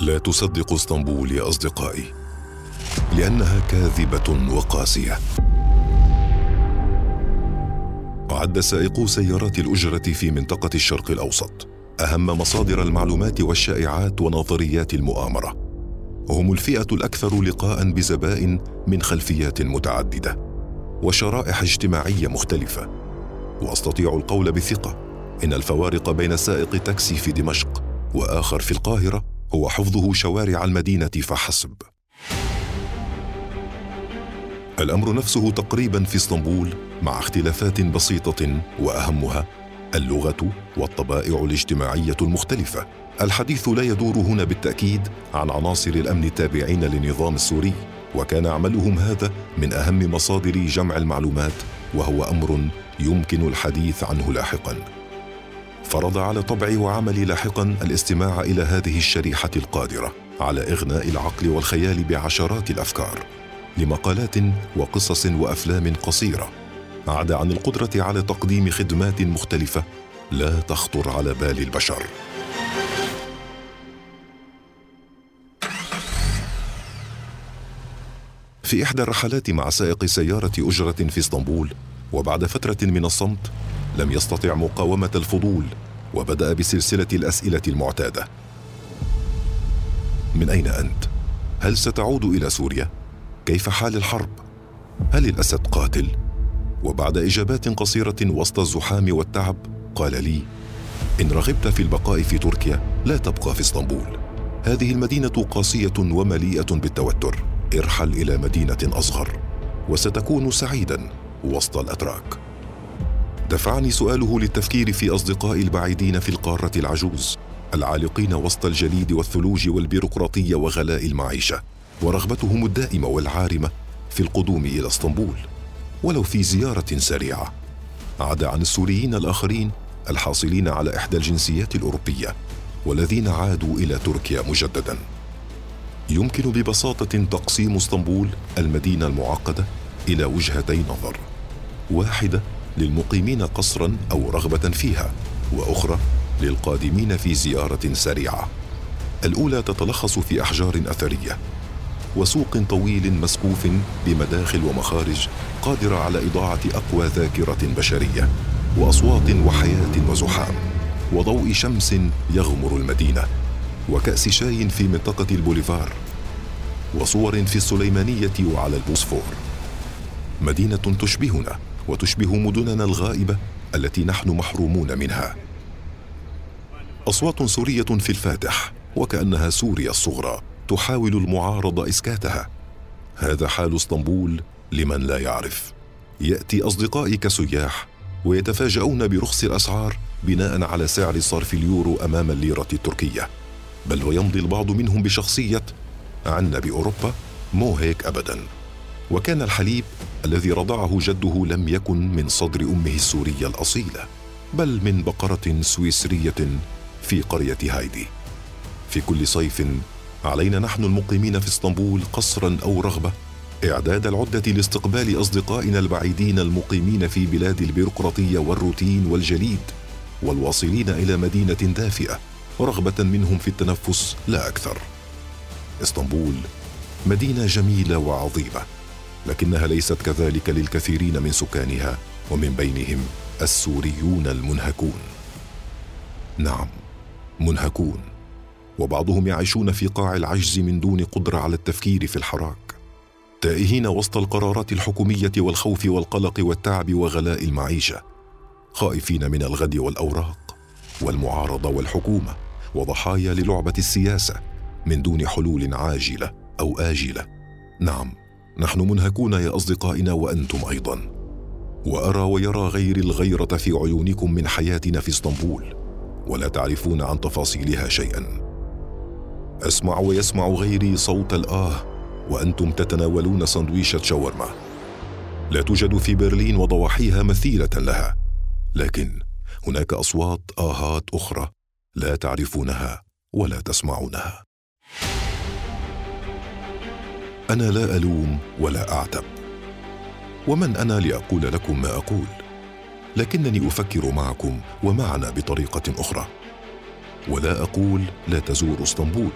لا تصدقوا اسطنبول يا أصدقائي لأنها كاذبة وقاسية. عد سائقو سيارات الأجرة في منطقة الشرق الأوسط أهم مصادر المعلومات والشائعات ونظريات المؤامرة. هم الفئة الأكثر لقاء بزبائن من خلفيات متعددة وشرائح اجتماعية مختلفة. وأستطيع القول بثقة إن الفوارق بين سائق تاكسي في دمشق وآخر في القاهرة هو حفظه شوارع المدينة فحسب. الأمر نفسه تقريبا في إسطنبول مع اختلافات بسيطة وأهمها اللغة والطبائع الاجتماعية المختلفة. الحديث لا يدور هنا بالتأكيد عن عناصر الأمن التابعين للنظام السوري وكان عملهم هذا من أهم مصادر جمع المعلومات وهو أمر يمكن الحديث عنه لاحقا. فرض على طبعي وعملي لاحقا الاستماع إلى هذه الشريحة القادرة على إغناء العقل والخيال بعشرات الأفكار لمقالات وقصص وأفلام قصيرة عدا عن القدرة على تقديم خدمات مختلفة لا تخطر على بال البشر. في إحدى الرحلات مع سائق سيارة أجرة في إسطنبول وبعد فترة من الصمت لم يستطع مقاومة الفضول وبدأ بسلسلة الأسئلة المعتادة. من أين أنت؟ هل ستعود إلى سوريا؟ كيف حال الحرب؟ هل الأسد قاتل؟ وبعد إجابات قصيرة وسط الزحام والتعب قال لي إن رغبت في البقاء في تركيا لا تبقى في إسطنبول. هذه المدينة قاسية ومليئة بالتوتر. ارحل إلى مدينة أصغر وستكون سعيدا وسط الأتراك. دفعني سؤاله للتفكير في اصدقائي البعيدين في القارة العجوز العالقين وسط الجليد والثلوج والبيروقراطية وغلاء المعيشة ورغبتهم الدائمة والعارمة في القدوم إلى إسطنبول. ولو في زيارة سريعة عدا عن السوريين الآخرين الحاصلين على إحدى الجنسيات الأوروبية والذين عادوا إلى تركيا مجددا. يمكن ببساطة تقسيم إسطنبول المدينة المعقدة إلى وجهتي نظر. واحدة للمقيمين قصرا أو رغبة فيها وأخرى للقادمين في زيارة سريعة. الأولى تتلخص في أحجار أثرية. وسوق طويل مسقوف بمداخل ومخارج قادرة على إضاعة أقوى ذاكرة بشرية وأصوات وحياة وزحام وضوء شمس يغمر المدينة وكأس شاي في منطقة البوليفار وصور في السليمانية وعلى البوسفور. مدينة تشبهنا. وتشبه مدننا الغائبة التي نحن محرومون منها. أصوات سورية في الفاتح وكأنها سوريا الصغرى تحاول المعارضه إسكاتها. هذا حال إسطنبول لمن لا يعرف. يأتي اصدقائي كسياح ويتفاجؤون برخص الأسعار بناء على سعر صرف اليورو أمام الليرة التركية. بل ويمضي البعض منهم بشخصية عنا بأوروبا مو هيك ابدا. وكان الحليب الذي رضعه جده لم يكن من صدر أمه السورية الأصيلة بل من بقرة سويسرية في قرية هايدي. في كل صيف علينا نحن المقيمين في اسطنبول قصرا أو رغبة إعداد العدة لاستقبال أصدقائنا البعيدين المقيمين في بلاد البيروقراطية والروتين والجليد والواصلين إلى مدينة دافئة رغبة منهم في التنفس لا أكثر. اسطنبول مدينة جميلة وعظيمة. لكنها ليست كذلك للكثيرين من سكانها ومن بينهم السوريون المنهكون. نعم منهكون. وبعضهم يعيشون في قاع العجز من دون قدرة على التفكير في الحراك. تائهين وسط القرارات الحكومية والخوف والقلق والتعب وغلاء المعيشة. خائفين من الغد والأوراق والمعارضة والحكومة وضحايا للعبة السياسة من دون حلول عاجلة أو آجلة. نعم نحن منهكون يا أصدقائنا وأنتم أيضا. وأرى ويرى غير الغيرة في عيونكم من حياتنا في إسطنبول ولا تعرفون عن تفاصيلها شيئا. أسمع ويسمع غيري صوت الآه وأنتم تتناولون سندويشة شاورما. لا توجد في برلين وضواحيها مثيلة لها لكن هناك أصوات آهات أخرى لا تعرفونها ولا تسمعونها. أنا لا ألوم ولا أعتب. ومن أنا لأقول لكم ما أقول؟ لكنني أفكر معكم ومعنا بطريقة أخرى. ولا أقول لا تزور إسطنبول.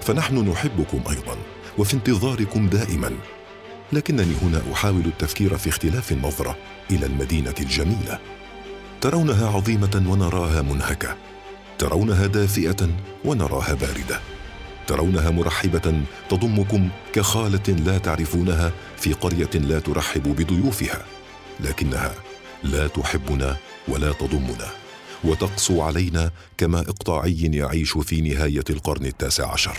فنحن نحبكم أيضا وفي انتظاركم دائما. لكنني هنا أحاول التفكير في اختلاف النظرة إلى المدينة الجميلة. ترونها عظيمة ونراها منهكة. ترونها دافئة ونراها باردة. ترونها مرحبة تضمكم كخالة لا تعرفونها في قرية لا ترحب بضيوفها لكنها لا تحبنا ولا تضمنا وتقسو علينا كما إقطاعي يعيش في نهاية القرن التاسع عشر.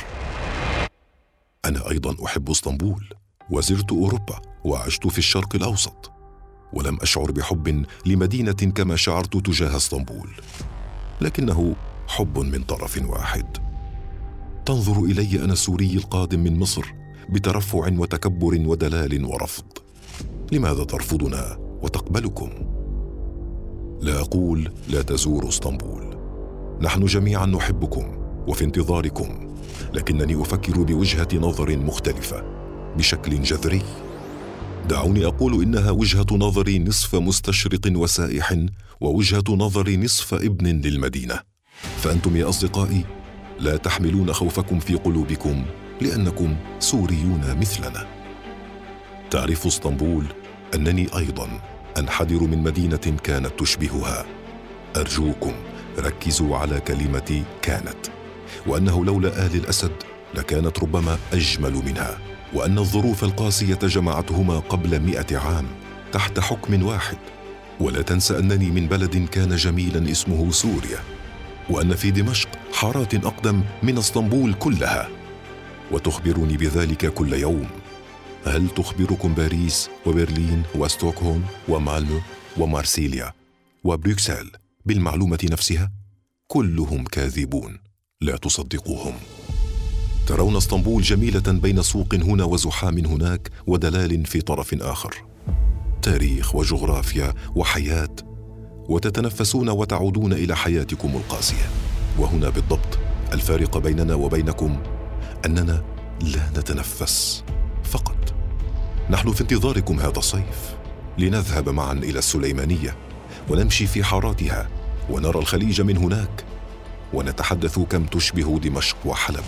أنا أيضا أحب إسطنبول وزرت أوروبا وعشت في الشرق الأوسط ولم أشعر بحب لمدينة كما شعرت تجاه إسطنبول لكنه حب من طرف واحد. تنظر إلي أنا السوري القادم من مصر بترفع وتكبر ودلال ورفض. لماذا ترفضنا وتقبلكم؟ لا أقول لا تزوروا اسطنبول. نحن جميعا نحبكم وفي انتظاركم لكنني أفكر بوجهة نظر مختلفة بشكل جذري. دعوني أقول إنها وجهة نظري نصف مستشرق وسائح ووجهة نظري نصف ابن للمدينة. فأنتم يا أصدقائي لا تحملون خوفكم في قلوبكم لأنكم سوريون مثلنا. تعرف اسطنبول أنني أيضا أنحدر من مدينة كانت تشبهها. أرجوكم ركزوا على كلمة كانت. وأنه لولا آل الأسد لكانت ربما أجمل منها. وأن الظروف القاسية جمعتهما قبل مئة عام تحت حكم واحد. ولا تنسى أنني من بلد كان جميلا اسمه سوريا. وأن في دمشق حارات أقدم من اسطنبول كلها. وتخبرني بذلك كل يوم. هل تخبركم باريس وبرلين وستوكهولم ومالمو ومارسيليا وبروكسل بالمعلومة نفسها؟ كلهم كاذبون. لا تصدقوهم. ترون اسطنبول جميلة بين سوق هنا وزحام هناك ودلال في طرف آخر. تاريخ وجغرافيا وحياة وتتنفسون وتعودون إلى حياتكم القاسية. وهنا بالضبط الفارق بيننا وبينكم أننا لا نتنفس فقط. نحن في انتظاركم هذا الصيف. لنذهب معا إلى السليمانية ونمشي في حاراتها ونرى الخليج من هناك ونتحدث كم تشبه دمشق وحلب.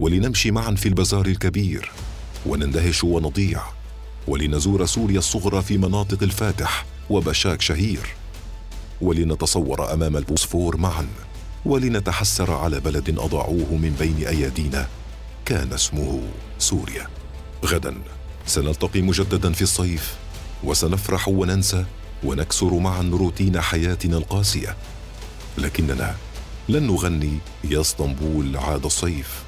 ولنمشي معا في البزار الكبير ونندهش ونضيع ولنزور سوريا الصغرى في مناطق الفاتح وبشاك شهير. ولنتصور أمام البوسفور معا ولنتحسر على بلد اضاعوه من بين أيادينا كان اسمه سوريا. غدا سنلتقي مجددا في الصيف وسنفرح وننسى ونكسر معا روتين حياتنا القاسية. لكننا لن نغني يا اسطنبول عاد الصيف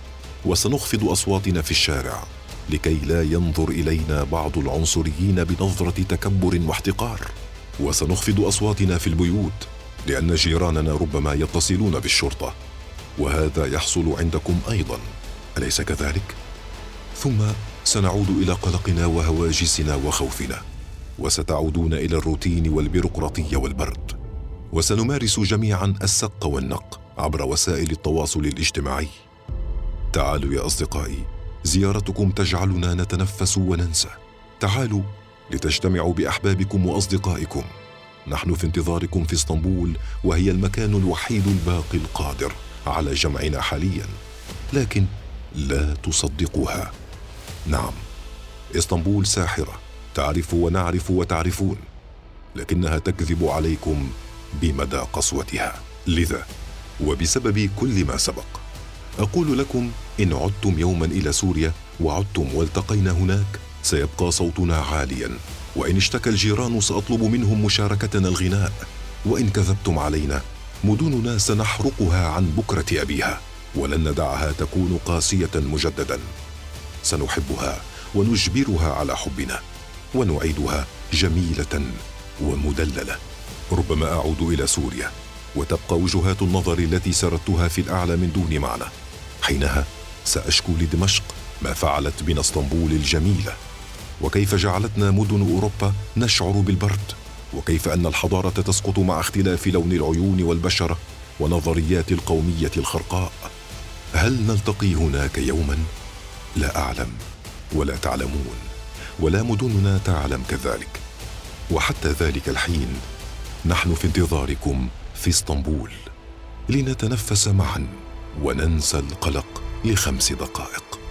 وسنخفض أصواتنا في الشارع لكي لا ينظر إلينا بعض العنصريين بنظرة تكبر واحتقار. وسنخفض أصواتنا في البيوت لأن جيراننا ربما يتصلون بالشرطة وهذا يحصل عندكم أيضا. أليس كذلك؟ ثم سنعود إلى قلقنا وهواجسنا وخوفنا وستعودون إلى الروتين والبيروقراطية والبرد. وسنمارس جميعا السق والنق عبر وسائل التواصل الاجتماعي. تعالوا يا أصدقائي زيارتكم تجعلنا نتنفس وننسى. تعالوا لتجتمعوا بأحبابكم وأصدقائكم. نحن في انتظاركم في اسطنبول وهي المكان الوحيد الباقي القادر على جمعنا حاليا لكن لا تصدقوها. نعم إسطنبول ساحرة تعرف ونعرف وتعرفون لكنها تكذب عليكم بمدى قسوتها. لذا وبسبب كل ما سبق أقول لكم إن عدتم يوما إلى سوريا وعدتم والتقينا هناك سيبقى صوتنا عاليا. وإن اشتكى الجيران سأطلب منهم مشاركتنا الغناء. وإن كذبتم علينا مدننا سنحرقها عن بكرة أبيها. ولن ندعها تكون قاسية مجددا. سنحبها ونجبرها على حبنا. ونعيدها جميلة ومدللة. ربما أعود إلى سوريا. وتبقى وجهات النظر التي سردتها في الأعلى من دون معنى. حينها سأشكو لدمشق ما فعلت بنا اسطنبول الجميلة. وكيف جعلتنا مدن أوروبا نشعر بالبرد وكيف أن الحضارة تسقط مع اختلاف لون العيون والبشره ونظريات القومية الخرقاء. هل نلتقي هناك يوما؟ لا أعلم ولا تعلمون ولا مدننا تعلم كذلك. وحتى ذلك الحين نحن في انتظاركم في اسطنبول. لنتنفس معا وننسى القلق لخمس دقائق.